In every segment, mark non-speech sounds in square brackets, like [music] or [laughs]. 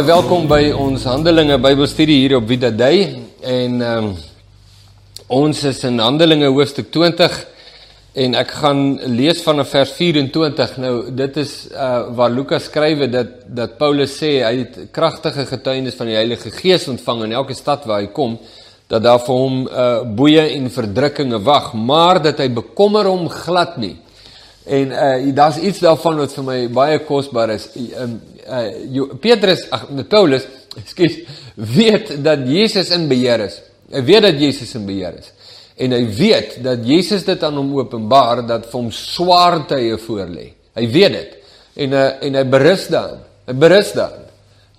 Baie welkom by ons Handelinge Bybelstudie hier op Vida Day en ehm um, ons is in Handelinge hoofstuk 20 en ek gaan lees vanaf vers 24. Nou dit is uh waar Lukas skrywe dat dat Paulus sê hy het kragtige getuienis van die Heilige Gees ontvang in elke stad waar hy kom dat daar vir hom uh boeye en verdrukkinge wag, maar dat hy bekommer hom glad nie. En uh daar's iets daarvan wat vir my baie kosbaar is. Um uh Petrus, ag Paulus, [laughs] ekskuus, weet dat Jesus in beheer is. Hy weet dat Jesus in beheer is. En hy weet dat Jesus dit aan hom openbaar dat vir hom swaar tye voorlê. Hy weet dit. En uh, en hy berus daarin. Hy berus daarin.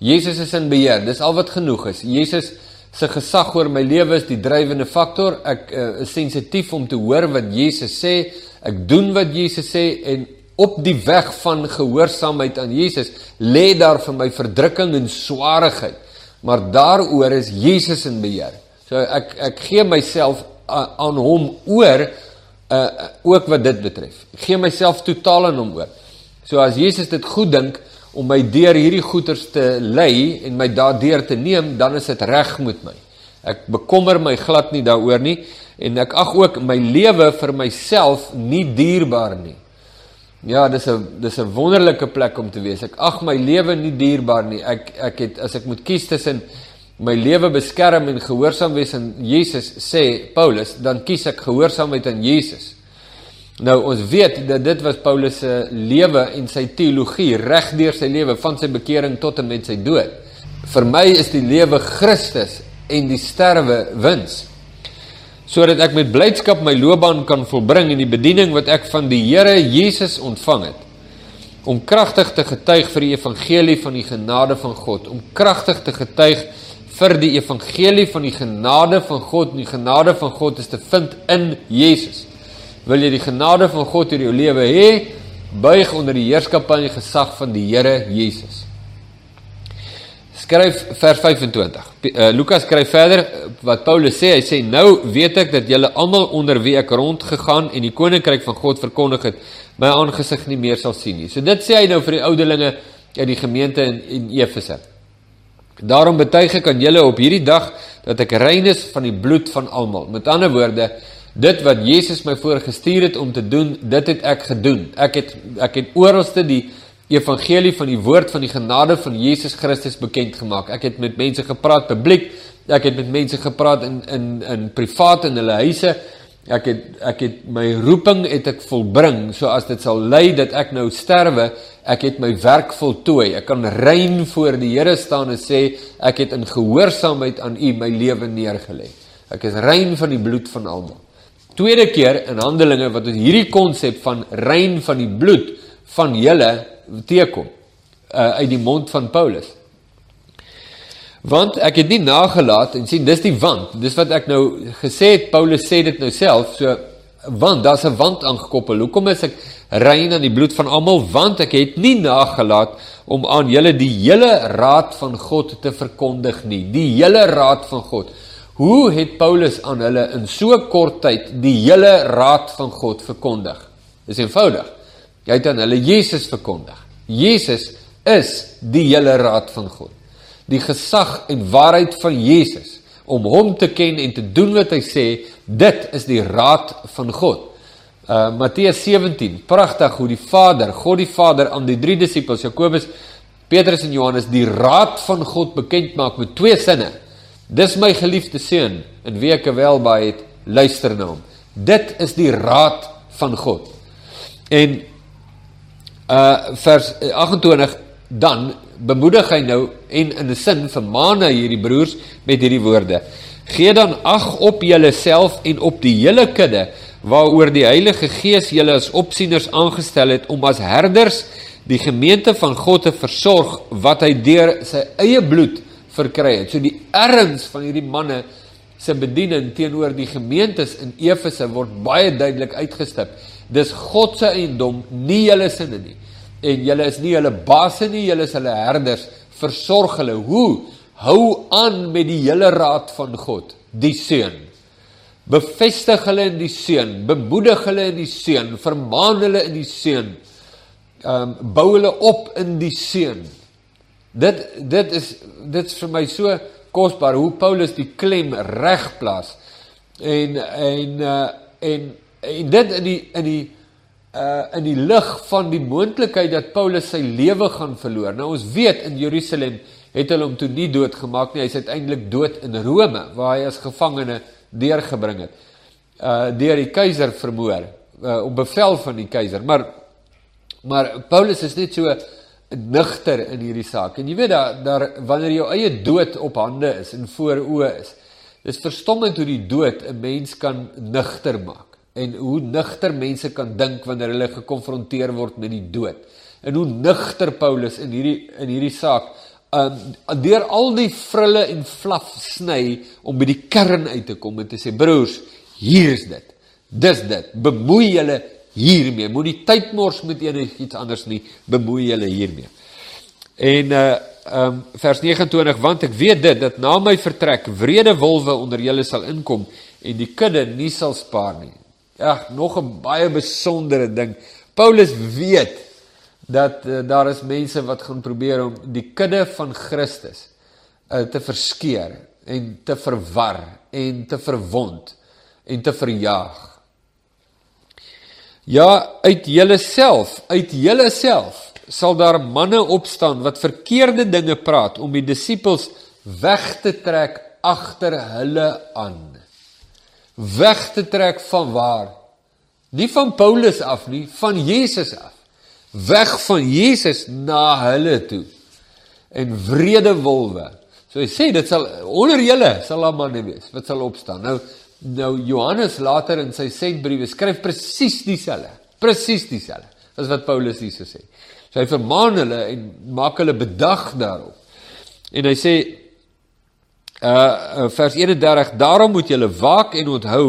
Jesus is in beheer. Dis al wat genoeg is. Jesus se gesag oor my lewe is die drywende faktor. Ek uh, is sensitief om te hoor wat Jesus sê. Ek doen wat Jesus sê en op die weg van gehoorsaamheid aan Jesus lê daar vir my verdrukking en swaarigheid. Maar daaroor is Jesus in beheer. So ek ek gee myself aan hom oor uh ook wat dit betref. Ek gee myself totaal aan hom oor. So as Jesus dit goed dink om my deur hierdie goeters te lei en my daardeur te neem, dan is dit reg met my. Ek bekommer my glad nie daaroor nie en ek ag ook my lewe vir myself nie dierbaar nie. Ja, dis 'n dis 'n wonderlike plek om te wees. Ek ag my lewe nie dierbaar nie. Ek ek het as ek moet kies tussen my lewe beskerm en gehoorsaam wees aan Jesus sê Paulus, dan kies ek gehoorsaamheid aan Jesus. Nou ons weet dat dit was Paulus se lewe en sy teologie regdeur sy lewe van sy bekering tot en met sy dood. Vir my is die lewe Christus en die sterwe wins. Sodat ek met blydskap my loopbaan kan volbring in die bediening wat ek van die Here Jesus ontvang het om kragtig te getuig vir die evangelie van die genade van God, om kragtig te getuig vir die evangelie van die genade van God. Die genade van God is te vind in Jesus. Wil jy die genade van God in jou lewe hê? Buig onder die heerskappy en gesag van die Here Jesus. Skryf vers 25. Uh, Lukas skryf verder uh, wat Paulus sê. Hy sê nou weet ek dat julle almal onder wie ek rondgegaan en die koninkryk van God verkondig het, my aangesig nie meer sal sien nie. So dit sê hy nou vir die ouderlinge in die gemeente in, in Efese. Daarom betuig ek aan julle op hierdie dag dat ek rein is van die bloed van almal. Met ander woorde, dit wat Jesus my voorgestuur het om te doen, dit het ek gedoen. Ek het ek het oralste die evangelie van die woord van die genade van Jesus Christus bekend gemaak. Ek het met mense gepraat publiek, ek het met mense gepraat in in in privaat in hulle huise. Ek het ek het my roeping het ek volbring. So as dit sal lei dat ek nou sterwe, ek het my werk voltooi. Ek kan rein voor die Here staan en sê ek het in gehoorsaamheid aan U my lewe neergelê. Ek is rein van die bloed van almal. Tweede keer in Handelinge wat ons hierdie konsep van rein van die bloed van julle teekom uh, uit die mond van Paulus. Want ek het nie nagelaat en sien dis die want. Dis wat ek nou gesê het Paulus sê dit nou self. So want daar's 'n want aangekoppel. Hoekom is ek rein aan die bloed van almal? Want ek het nie nagelaat om aan julle die hele raad van God te verkondig nie. Die hele raad van God. Hoe het Paulus aan hulle in so kort tyd die hele raad van God verkondig? Dis eenvoudig. Hy het aan hulle Jesus verkondig. Jesus is die hele raad van God die gesag en waarheid van Jesus om hom te ken en te doen wat hy sê, dit is die raad van God. Uh Matteus 17, pragtig hoe die Vader, God die Vader aan die drie disippels Jakobus, Petrus en Johannes die raad van God bekend maak met twee sinne. Dis my geliefde seun, in wie ek welbaai het, luister na hom. Dit is die raad van God. En uh vers 28 dan bemoedig hy nou en in 'n sin vermaan hy hierdie broers met hierdie woorde. Gee dan ag op julleself en op die hele kudde waaroor die Heilige Gees julle as opsieners aangestel het om as herders die gemeente van God te versorg wat hy deur sy eie bloed verkry het. So die erns van hierdie manne se bediening teenoor die gemeentes in Efese word baie duidelik uitgestip. Dis God se eiendom, nie julle sinne nie en julle is nie hulle basse nie, julle is hulle herders. Versorg hulle. Hoe? Hou aan met die hele raad van God, die seun. Bevestig hulle in die seun, bemoedig hulle in die seun, vermaan hulle in die seun. Ehm um, bou hulle op in die seun. Dit dit is dit is vir my so kosbaar hoe Paulus die klem reg plaas. En en uh en en dit in die in die uh in die lig van die moontlikheid dat Paulus sy lewe gaan verloor. Nou ons weet in Jerusalem het hulle hom toe nie doodgemaak nie. Hy's uiteindelik dood in Rome waar hy as gevangene deurgebring het. Uh deur die keiser vermoor uh, op bevel van die keiser. Maar maar Paulus is net so nugter in hierdie saak. En jy weet daar daar wanneer jou eie dood op hande is en voor oë is. Dis verstommend hoe die dood 'n mens kan nugter maak en hoe nugter mense kan dink wanneer hulle gekonfronteer word met die dood. En hoe nugter Paulus in hierdie in hierdie saak um deur al die frille en flaf sny om by die kern uit te kom en te sê broers, hier is dit. Dis dit. Bemoei julle hiermee. Moenie tyd mors met enigiets anders nie. Bemoei julle hiermee. En uh um vers 29 want ek weet dit dat na my vertrek wrede wolwe onder julle sal inkom en die kudde nie sal spaar nie. Ag, nog 'n baie besondere ding. Paulus weet dat uh, daar is mense wat gaan probeer om die kudde van Christus uh, te verskeer en te verwar en te verwond en te verjaag. Ja, uit julleself, uit julleself sal daar manne opstaan wat verkeerde dinge praat om die disippels weg te trek agter hulle aan. Weg te trek van waar? Nie van Paulus af nie, van Jesus af. Weg van Jesus na hulle toe. En wrede wolwe. So hy sê dit sal onder julle sal daar manne wees wat sal opstaan. Nou Nou Johannes later in sy sentbriewe skryf presies dieselfde. Presies dieselfde as wat Paulus hier sê. So hy vermaan hulle en maak hulle bedag daarop. En hy sê uh vers 31 daarom moet julle waak en onthou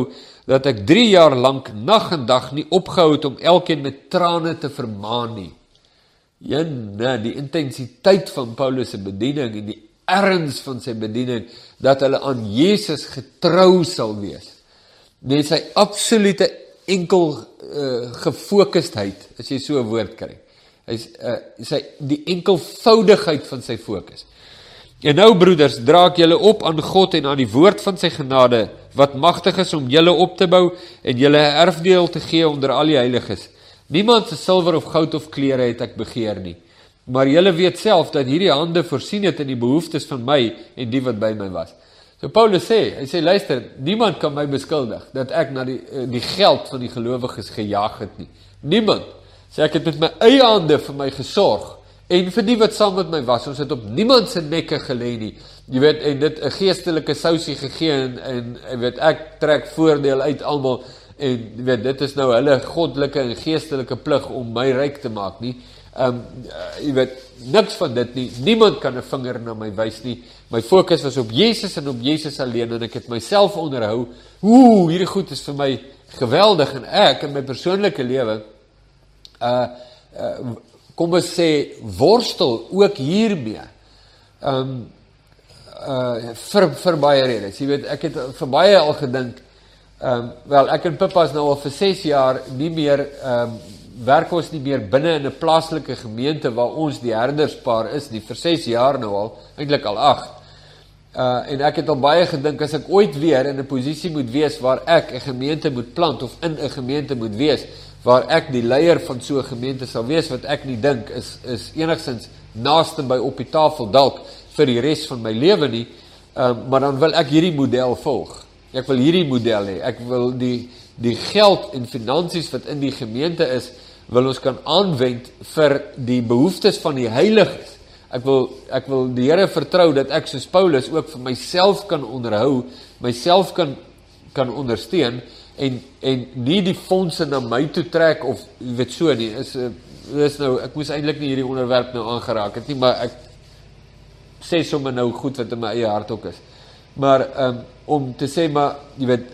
dat ek 3 jaar lank nag en dag nie opgehou het om elkeen met trane te vermaan nie. Nee, die intensiteit van Paulus se bediening en die erns van sy bediening dat hulle aan Jesus getrou sal wees. Net sy absolute enkel uh, gefokusdheid, as jy so 'n woord kry. Hy's uh, sy die enkelvoudigheid van sy fokus. En nou broeders, dra ek julle op aan God en aan die woord van sy genade wat magtig is om julle op te bou en julle 'n erfdeel te gee onder al die heiliges. Niemand se silwer of goud of klere het ek begeer nie. Maar julle weet self dat hierdie hande voorsien het in die behoeftes van my en die wat by my was. So Paulus sê, hy sê luister, niemand kan my beskuldig dat ek na die eh, die geld van die gelowiges gejaag het nie. Niemand. Sê ek het met my eie hande vir my gesorg en vir die wat saam met my was. Ons het op niemand se nekke gelê nie. Jy weet en dit 'n geestelike sousie gegee en en jy weet ek trek voordeel uit almal en jy weet dit is nou hulle goddelike en geestelike plig om my ryk te maak nie. Ehm um, uh, jy weet niks van dit nie. Niemand kan 'n vinger na my wys nie. My fokus was op Jesus en op Jesus alleen en ek het myself onderhou. Ooh, hierdie goed is vir my geweldig en ek in my persoonlike lewe uh uh kom ons sê worstel ook hiermee. Ehm um, uh vir vir baie redes. Jy weet, ek het vir baie al gedink ehm um, wel ek en Pippa is nou al vir 6 jaar nie meer ehm um, werk ons nie meer binne in 'n plaaslike gemeente waar ons die herderspaar is nie vir 6 jaar nou al, eintlik al 8. Uh en ek het al baie gedink as ek ooit weer in 'n posisie moet wees waar ek 'n gemeente moet plant of in 'n gemeente moet wees waar ek die leier van so 'n gemeente sal wees wat ek nie dink is is enigsins naaste by op die tafel dalk vir die res van my lewe nie. Um maar dan wil ek hierdie model volg. Ek wil hierdie model hê. Ek wil die die geld en finansies wat in die gemeente is wil ons kan aanwend vir die behoeftes van die heiliges. Ek wil ek wil die Here vertrou dat ek soos Paulus ook vir myself kan onderhou, myself kan kan ondersteun en en nie die fondse na my toe trek of jy weet so nie. Is is nou ek moes eintlik nie hierdie onderwerp nou aangeraak het nie, maar ek sê sommer nou goed wat in my eie hart ook is. Maar um, om te sê maar jy weet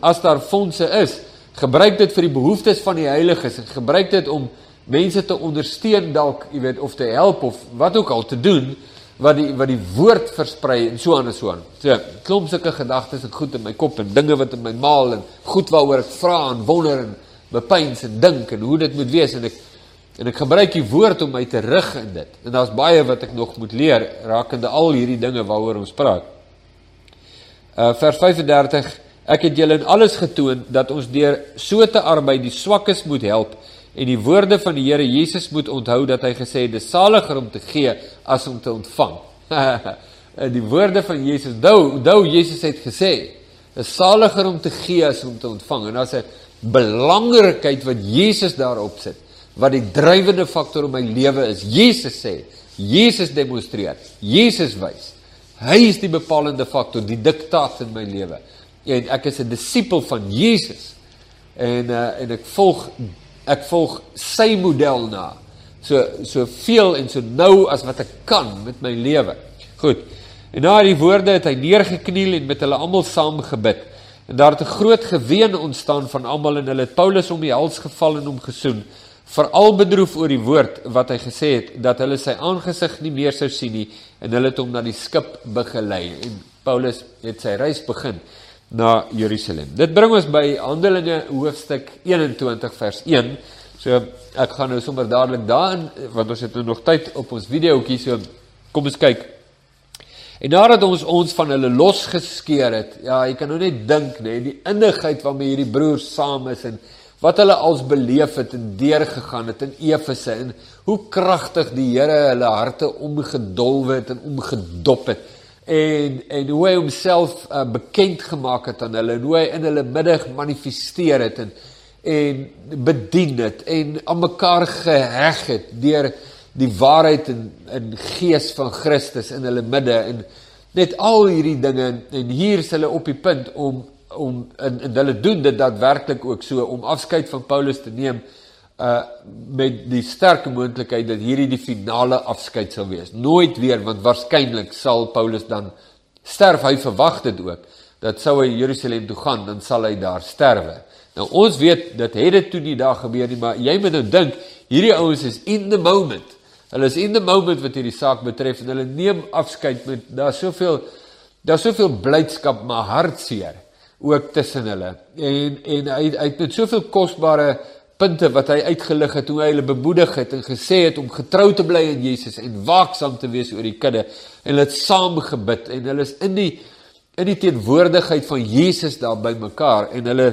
as daar fondse is, gebruik dit vir die behoeftes van die heiliges en gebruik dit om mense te ondersteun dalk, jy weet, of te help of wat ook al te doen. wat die wat die woord versprei en so aan en so aan. So klomp sulke gedagtes en goed in my kop en dinge wat in my maal en goed waaroor ek vra en wonder en bepeins en dink en hoe dit moet wees en ek en ek gebruik die woord om my te rig in dit. En daar's baie wat ek nog moet leer rakende al hierdie dinge waaroor ons praat. Uh vers 35 Ek het julle in alles getoon dat ons deur so te arbei die swakkes moet help en die woorde van die Here Jesus moet onthou dat hy gesê het dis saliger om te gee as om te ontvang. [laughs] die woorde van Jesus, onthou, onthou Jesus het gesê dis saliger om te gee as om te ontvang en daar's 'n belangrikheid wat Jesus daarop sit wat die drywende faktor in my lewe is. Jesus sê, Jesus demonstreer, Jesus wys. Hy is die bepalende faktor, die diktaat in my lewe en ek is 'n disipel van Jesus. En uh, en ek volg ek volg sy model na. So so veel en so nou as wat ek kan met my lewe. Goed. En na die woorde het hy neergekniel en met hulle almal saam gebid. En daar het 'n groot geween ontstaan van almal en hulle het Paulus om die hals geval en hom gesoen. Veral bedroef oor die woord wat hy gesê het dat hulle sy aangesig nie meer sou sien nie en hulle het hom na die skip begelei en Paulus het sy reis begin na Jerusalem. Dit bring ons by Handelinge hoofstuk 21 vers 1. So ek gaan nou sommer dadelik daarin want ons het nou nog tyd op ons videoetjie so kom ons kyk. En nadat ons ons van hulle losgeskeer het, ja, jy kan nou net dink nê, die innigheid waarmee hierdie broers saam is en wat hulle als beleef het en deurgegaan het in Efese en hoe kragtig die Here hulle harte omgedolwe het en omgedop het en en hoe hy homself uh, bekend gemaak het aan hulle en hoe hy in hulle middag manifesteer het en en bedien het en aan mekaar geheg het deur die waarheid en in gees van Christus in hulle midde en net al hierdie dinge en hier is hulle op die punt om om en, en hulle doen dit daadwerklik ook so om afskeid van Paulus te neem uh met die sterk moontlikheid dat hierdie die finale afskeid sal wees. Nooit weer want waarskynlik sal Paulus dan sterf. Hy verwag dit ook dat sou hy Jerusalem toe gaan, dan sal hy daar sterwe. Nou ons weet dat het dit toe nie daar gebeur nie, maar jy moet nou dink, hierdie ouens is in the moment. Hulle is in the moment wat hierdie saak betref en hulle neem afskeid met daar's soveel daar's soveel blydskap maar hartseer ook tussen hulle. En en hy hy het met soveel kosbare punte wat hy uitgelig het hoe hy hulle bemoedig het en gesê het om getrou te bly aan Jesus en waaksaam te wees oor die kudde. En hulle het saam gebid en hulle is in die in die teenwoordigheid van Jesus daar by mekaar en hulle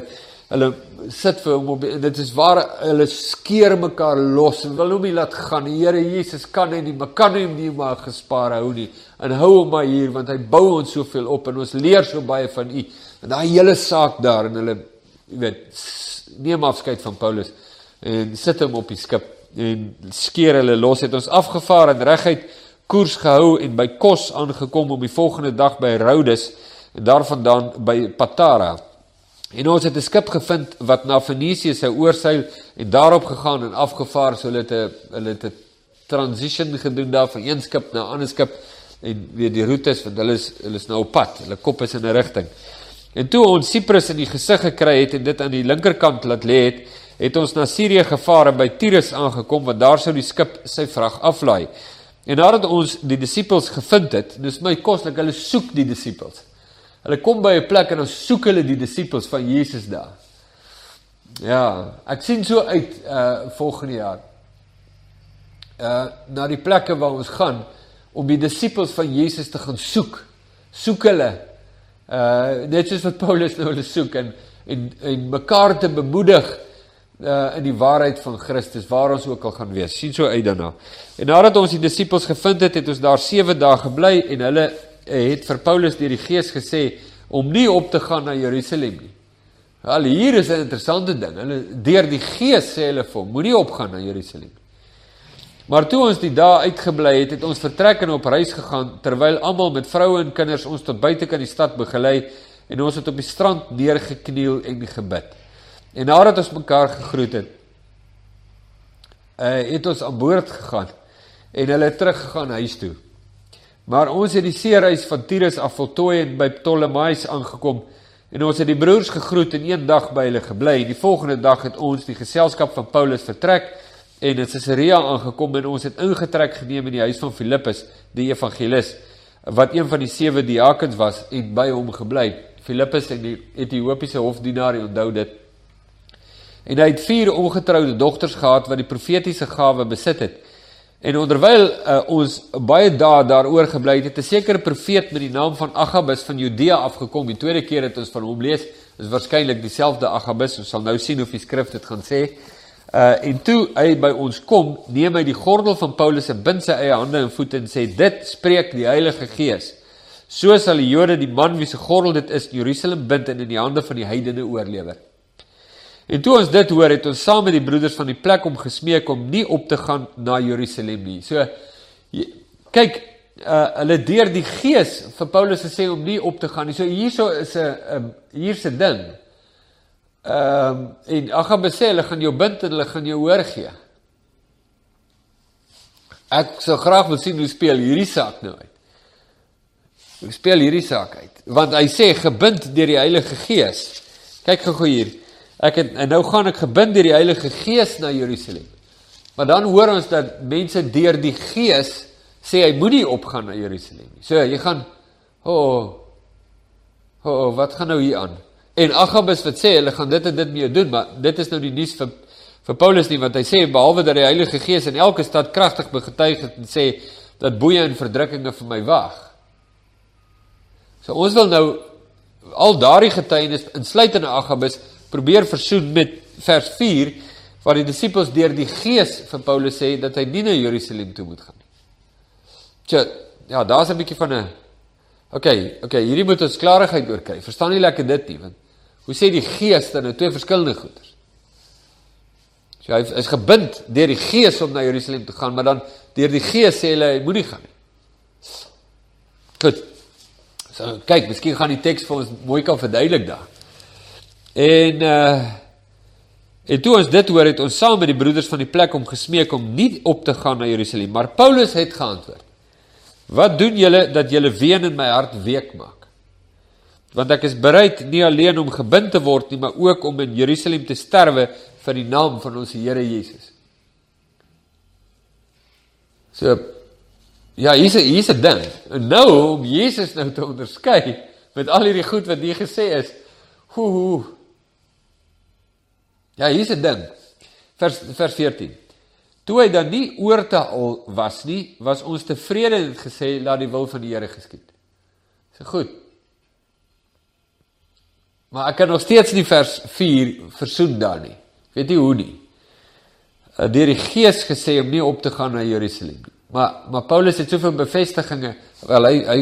hulle sit vir hom op dit is waar hulle skeer mekaar los en wil hom nie laat gaan. Die Here Jesus kan nie maar kan hom nie maar gespaar hou nie. En hou hom maar hier want hy bou ons soveel op en ons leer so baie van u en daai hele saak daar en hulle jy weet neem afskeid van Paulus en sit hom op die skip en skeer hulle los het ons afgevaar en reguit koers gehou en by Kos aangekom om die volgende dag by Rhodes en daarvandaan by Patara. En ons het 'n skip gevind wat na Fenisië sou oorseil en daarop gegaan en afgevaar so hulle het 'n hulle het 'n transition gedoen daar van een skip na 'n ander skip en weer die roetes want hulle is hulle is nou op pad. Hulle kop is in 'n rigting. En toe ons Siprus in die gesig gekry het en dit aan die linkerkant laat lê het, het ons na Sirië gevaar en by Tyrus aangekom want daar sou die skip sy vrag aflaai. En nadat ons die disippels gevind het, dis my koslik, hulle soek die disippels. Hulle kom by 'n plek en dan soek hulle die disippels van Jesus daar. Ja, ek sien so uit uh volgende jaar. Uh na die plekke waar ons gaan om die disippels van Jesus te gaan soek. Soek hulle Uh net soos wat Paulus nou hulle soek en en en mekaar te bemoedig uh in die waarheid van Christus waar ons ook al gaan wees. sien so uit daarna. En nadat ons die disippels gevind het, het ons daar 7 dae gebly en hulle uh, het vir Paulus deur die Gees gesê om nie op te gaan na Jerusalem nie. Al hier is 'n interessante ding. Hulle deur die Gees sê hulle vir hom, moenie opgaan na Jerusalem. Maar toe ons die dae uitgebly het, het ons vertrek en op reis gegaan terwyl almal met vroue en kinders ons tot buite kan die stad begelei en ons het op die strand neergekniel en gebid. En nadat ons mekaar gegroet het, uh, het ons aan boord gegaan en hulle teruggegaan huis toe. Maar ons het die seereis van Tyrus af voltooi en by Ptolemais aangekom en ons het die broers gegroet en een dag by hulle gebly. Die volgende dag het ons die geselskap van Paulus vertrek en in Caesarea aangekom en ons het ingetrek geneem in die huis van Filippus, die evangelis, wat een van die sewe diakens was en by hom gebly. Filippus en die Ethiopiese hofdienaar, onthou dit. En hy het vier ongetroude dogters gehad wat die profetiese gawe besit het. En onderwyl uh, ons baie dae daaroor gebly het, het 'n sekere profeet met die naam van Agabus van Judea afgekom. Die tweede keer het ons van hom lees, is waarskynlik dieselfde Agabus. Ons sal nou sien of die skrif dit gaan sê. Uh en toe hy by ons kom, neem hy die gordel van Paulus en bind sy eie hande en voete en sê: "Dit spreek die Heilige Gees. So sal die Jode die man wie se gordel dit is, Jerusalem bind en in die hande van die heidene oorlewer." En toe ons dit hoor, het ons saam met die broeders van die plek om gesmeek om nie op te gaan na Jerusalem nie. So kyk, uh, hulle deur die Gees vir Paulus gesê om nie op te gaan nie. So hierso is 'n hier's 'n ding. Ehm um, en Agabus sê hulle gaan jou bind en hulle gaan jou hoor gee. Ek sou graag wil sien hoe speel hierdie saak nou uit. Hoe speel hierdie saak uit? Want hy sê gebind deur die Heilige Gees. Kyk gou hier. Ek het en nou gaan ek gebind deur die Heilige Gees na Jerusalem. Maar dan hoor ons dat mense deur die Gees sê hy moenie opgaan na Jerusalem nie. So jy gaan o oh, o oh, wat gaan nou hier aan? En Agabus wat sê hulle gaan dit en dit mee doen, maar dit is nou die nuus vir vir Paulus nie want hy sê behalwe dat die Heilige Gees in elke stad kragtig begetuig het en sê dat boeye en verdrukkinge vir my wag. So ons wil nou al daardie getuienis insluitende Agabus probeer versoen met vers 4 waar die disippels deur die gees vir Paulus sê dat hy nie na Jerusalem toe moet gaan nie. Tja, ja, daar's 'n bietjie van 'n OK, OK, hierdie moet ons klarigheid oor kry. Verstaan nie lekker dit nie, want hoe sê die gees dan nou twee verskillende goeders? So hy is gebind deur die gees om na Jerusalem te gaan, maar dan deur die gees sê hulle hy moenie gaan nie. Goed. So kyk, miskien gaan die teks vir ons mooi kan verduidelik daar. En uh en toe ons dit hoor het ons saam met die broeders van die plek om gesmeek om nie op te gaan na Jerusalem, maar Paulus het geantwoord: Wat doen julle dat julle ween in my hart week maak? Want ek is bereid nie alleen om gebind te word nie, maar ook om in Jerusalem te sterwe vir die naam van ons Here Jesus. So ja, hier's hier's 'n ding. Nou om Jesus nou te onderskei met al hierdie goed wat hier gesê is. Hoe hoe Ja, hier's 'n ding. Vers vers 14. Toe hy dan nie oor te al was nie, was ons tevrede en het gesê laat die wil van die Here geskied. Dis goed. Maar ek kan nog steeds nie vers 4 versoen daar nie. Weet jy hoe nie? Uh, deur die Gees gesê om nie op te gaan na Jerusalem nie. Maar maar Paulus het soveel bevestigings. Wel hy hy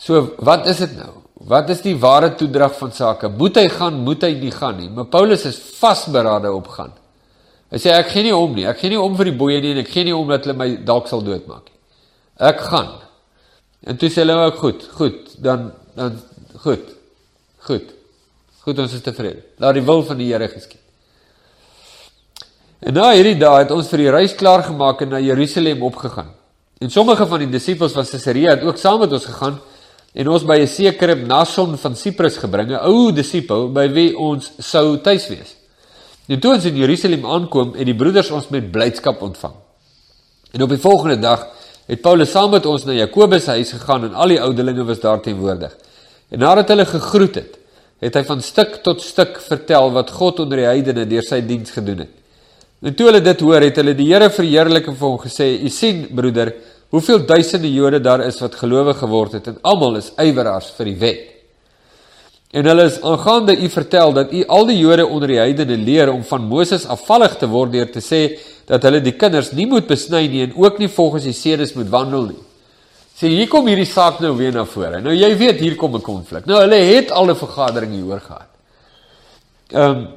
so wat is dit nou? Wat is die ware toedrag van sake? Moet hy gaan, moet hy nie gaan nie? Maar Paulus is vasberade op gaan. Hy sê ek gee nie om nie. Ek gee nie om vir die boeie nie en ek gee nie om dat hulle my dalk sal doodmaak nie. Ek gaan. En toe sê hulle ook goed, goed, dan dan goed. Goed. Goed, ons is tevrede. Laat die wil van die Here geskied. En na hierdie dae het ons vir die reis klaar gemaak en na Jerusalem opgegaan. En sommige van die disippels van Caesarea het ook saam met ons gegaan en ons by 'n sekere Nason van Siprus gebring, 'n ou disipel by wie ons sou tuis wees. En toe ons in Jerusalem aankom, het die broeders ons met blydskap ontvang. En op die volgende dag het Paulus saam met ons na Jakobus se huis gegaan en al die ouderlinge was daar teenwoordig. En nadat hulle gegroet het, het hy van stuk tot stuk vertel wat God onder die heidene deur sy diens gedoen het. En toe hulle dit hoor, het hulle die Here verheerlik en vir hom gesê: "U sien, broeder, hoeveel duisende Jode daar is wat gelowig geword het en almal is ywerars vir die wet. En hulle is aangaande u vertel dat u al die Jode onder die heidene leer om van Moses afvallig te word deur te sê dat hulle die kinders nie moet besny nie en ook nie volgens die sedes moet wandel nie. Sê hier kom hierdie saak nou weer na vore. Nou jy weet hier kom 'n konflik. Nou hulle het al 'n vergadering hieroor gehad. Ehm um,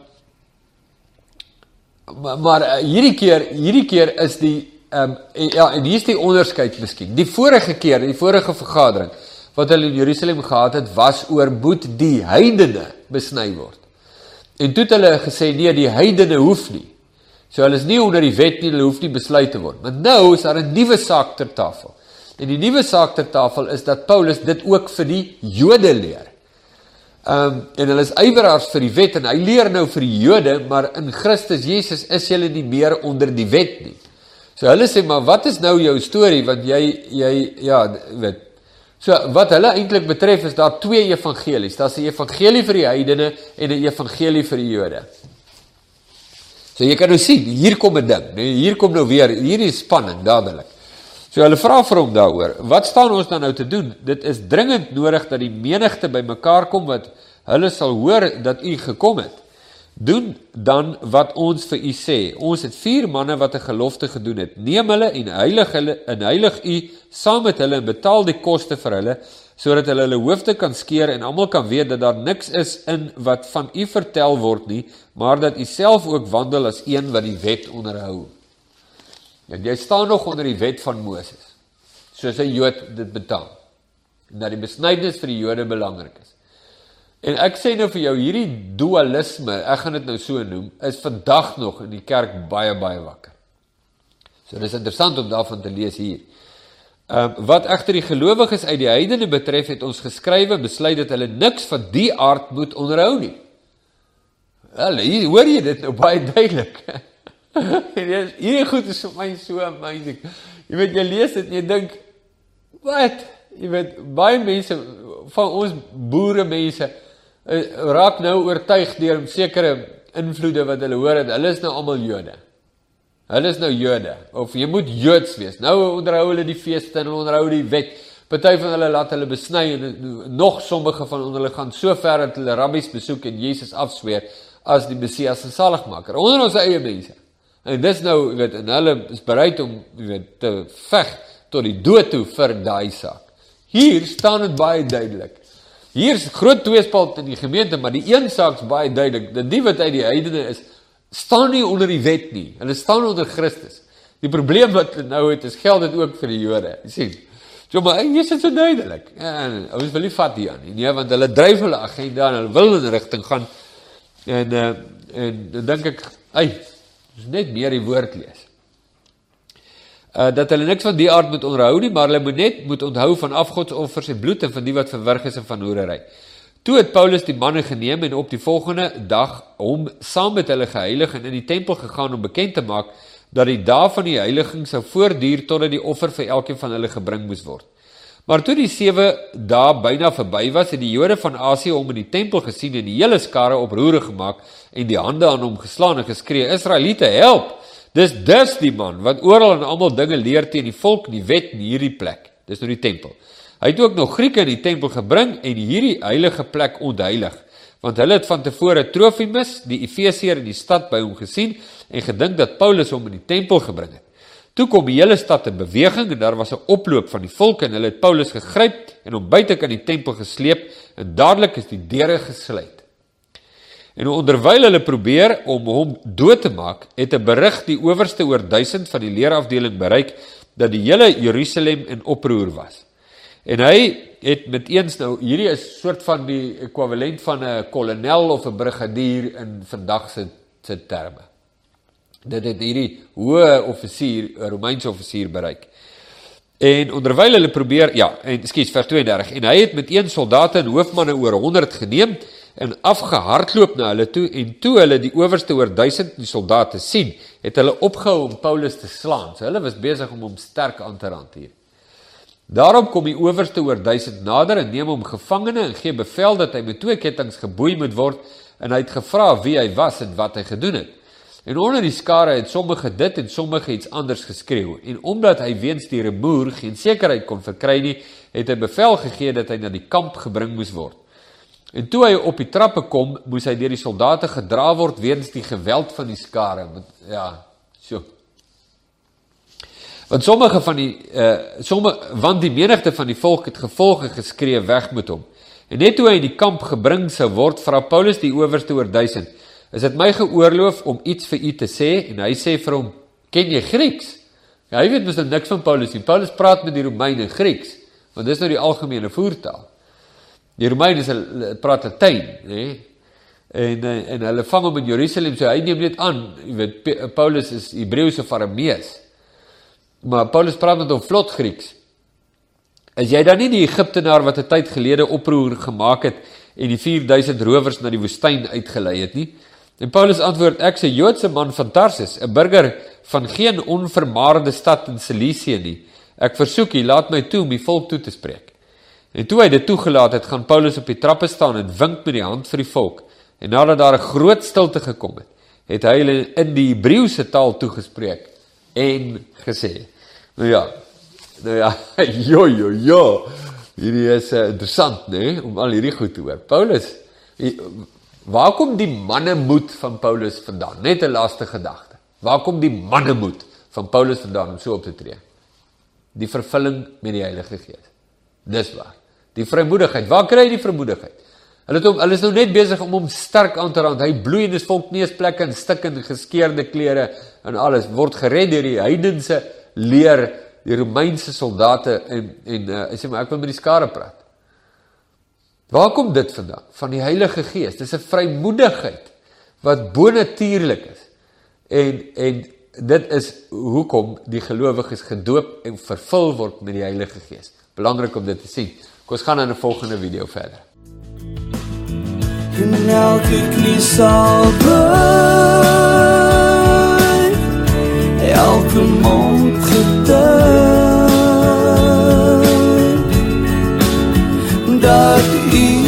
maar, maar uh, hierdie keer hierdie keer is die Ehm um, en, ja, en hier is die onderskeid miskien. Die vorige keer, die vorige vergadering wat hulle in Jerusalem gehad het, was oor moet die heidene besny word. En toe het hulle gesê nee, die heidene hoef nie. So hulle is nie onder die wet nie, hulle hoef nie besluit te word. Maar nou is daar 'n nuwe saak ter tafel. En die nuwe saak ter tafel is dat Paulus dit ook vir die Jode leer. Ehm um, en hulle is yweraars vir die wet en hy leer nou vir die Jode, maar in Christus Jesus is julle nie meer onder die wet nie. So hulle sê maar wat is nou jou storie want jy jy ja, weet. So wat hulle eintlik betref is daar twee evangelies. Daar's 'n evangelie vir die heidene en 'n evangelie vir die Jode. So jy kan nou sien, hier kom 'n ding. Nee, hier kom nou weer, hier is spanning dadelik. So hulle vra vir hom daaroor. Wat staan ons dan nou te doen? Dit is dringend nodig dat die menigte bymekaar kom wat hulle sal hoor dat u gekom het. Doen dan wat ons vir u sê. Ons het vier manne wat 'n gelofte gedoen het. Neem hulle en heilig hulle in heilig u saam met hulle en betaal die koste vir hulle sodat hulle hulle hoofde kan skeer en almal kan weet dat daar niks is in wat van u vertel word nie, maar dat u self ook wandel as een wat die wet onderhou. En jy staan nog onder die wet van Moses. Soos 'n Jood dit betaal. En dat die besnydenis vir die Jode belangrik is. En ek sê nou vir jou hierdie dualisme, ek gaan dit nou so noem, is vandag nog in die kerk baie baie wakker. So dis interessant om daarvan te lees hier. Ehm uh, wat egter die gelowiges uit die heidene betref, het ons geskrywe besluit dat hulle niks van die aard moet onderhou nie. Wel, hier hoor jy dit nou baie duidelik. [laughs] [laughs] en dis hierdie goed is vir my so amazing. Jy weet jy lees dit en jy dink wat? Jy weet baie mense van ons boere mense uh, raak nou oortuig deur sekere invloede wat hulle hoor dat hulle is nou almal Jode. Hulle is nou Jode of jy moet Joods wees. Nou onderhou hulle die feeste en onderhou die wet. Party van hulle laat hulle besny en nog sommige van hulle gaan so ver dat hulle rabbies besoek en Jesus afsweer as die Messias en saligmaker. Onder ons eie mense. En dis nou, jy weet, en hulle is bereid om, jy weet, te veg tot die dood toe vir daai saak. Hier staan dit baie duidelik. Hier's groot tweespalt in die gemeente, maar die een saak's baie duidelik. Dat die wat uit die heidene is, staan nie onder die wet nie. Hulle staan onder Christus. Die probleem wat hulle nou het, is geld dit ook vir die Jode. Jy sien. So maar hier is dit so duidelik. En ons wil nie vat hier aan nie, nee, want hulle dryf hulle agenda en hulle wil in 'n rigting gaan. En uh, en dan dink ek, ai, Ons net meer die woord lees. Uh dat hulle niks van die aard moet onderhou nie, maar hulle moet net moet onthou van afgodsoffers en bloed en van die wat verwrig is en van hoerery. Toe het Paulus die manne geneem en op die volgende dag hom saam met hulle geheilig en in die tempel gegaan om bekend te maak dat die dag van die heiliging sou voortduur totdat die offer vir elkeen van hulle gebring moes word. Maar toe die 7 dae byna verby was, het die Jode van Asië hom in die tempel gesien en die hele skare oproere gemaak en die hande aan hom geslaan en geskree: "Israeliete, help! Dis dus die man wat oral en almal dinge leer teen die volk, die wet in hierdie plek." Dis nou die tempel. Hy het ook nog Grieke in die tempel gebring en hierdie heilige plek ontheilig, want hulle het van tevore Trofimus, die Efesier in die stad by hom gesien en gedink dat Paulus hom in die tempel gebring het. Toe kom die hele stad in beweging en daar was 'n oploop van die volk en hulle het Paulus gegryp en hom buite kan die tempel gesleep en dadelik is die deure gesluit. En onderwyl hulle probeer om hom dood te maak, het 'n berig die owerste oor 1000 van die leerafdeling bereik dat die hele Jerusalem in oproer was. En hy het met eens nou hierdie is soort van die ekwivalent van 'n kolonel of 'n brigadier in vandag se se terme dit het hierdie hoë offisier, 'n Romeinse offisier bereik. En onderwyl hulle probeer, ja, en skielik vers 32 en hy het met een soldate en hoofmanne oor 100 geneem en afgehardloop na hulle toe en toe hulle die owerste oor 1000 die soldate sien, het hulle opgehou om Paulus te slaan. So hulle was besig om hom sterk aan te hanteer. Daarop kom die owerste oor 1000 nader en neem hom gevangene en gee bevel dat hy met twee kettinge geboei moet word en hy het gevra wie hy was en wat hy gedoen het. En onder die skare het sommige dit en sommige iets anders geskreeu. En omdat hy weens die remoer geen sekerheid kon verkry nie, het hy bevel gegee dat hy na die kamp gebring moes word. En toe hy op die trappe kom, moes hy deur die soldate gedra word weens die geweld van die skare. Want ja, so. Want sommige van die uh sommige want die menigte van die volk het gevolge geskree weg met hom. En net toe hy in die kamp gebring sou word, vra Paulus die owerste oor 1000 is dit my geoorloof om iets vir u te sê? En hy sê vir hom ken jy Grieks? Ja, hy weet mos niks van Paulus nie. Paulus praat met die Romeine Grieks want dis nou die algemene voertaal. Die Romeine is praat Latyn nê en en hulle vang hom in Jerusalem so hy neem net aan. Jy weet Paulus is Hebreëse of Aramees maar Paulus praat met hom vlot Grieks. Is jy dan nie die Egiptenaar wat 'n tyd gelede oproer gemaak het en die 4000 rowers na die woestyn uitgelei het nie. En Paulus antwoord: Ek 'n Joodse man van Tarsus, 'n burger van geen onvermaarde stad in Cilicië nie. Ek versoek u, laat my toe om die volk toe te spreek. En toe hy dit toegelaat het, gaan Paulus op die trappe staan en wink met die hand vir die volk. En nadat daar 'n groot stilte gekom het, het hy hulle in die Hebreëse taal toegespreek en gesê: Nou ja, nou ja, [laughs] jo jo jo. Hierdie is uh, interessant, né, nee, om al hierdie goed te hoor. Paulus, waar kom die mannemoed van Paulus vandaan? Net 'n laaste gedagte. Waar kom die mannemoed van Paulus vandaan om so op te tree? Die vervulling met die Heilige Gees. Dis waar. Die vrymoedigheid. Waar kry hy die vrymoedigheid? Hulle het hom hulle is nou net besig om hom sterk aan te raak. Hy bloei in 'n volk neesplekke en stikkende geskeurde klere en alles word gered deur die heidense leer die Romeinse soldate en en uh, hy sê maar ek wil met die skare praat. Waar kom dit vandaan? Van die Heilige Gees. Dis 'n vrymoedigheid wat bonatuurlik is. En en dit is hoekom die gelowiges gedoop en vervul word met die Heilige Gees. Belangrik om dit te sien. Kom ons gaan in 'n volgende video verder. En elke knie sal buig, elke mond getuig. God you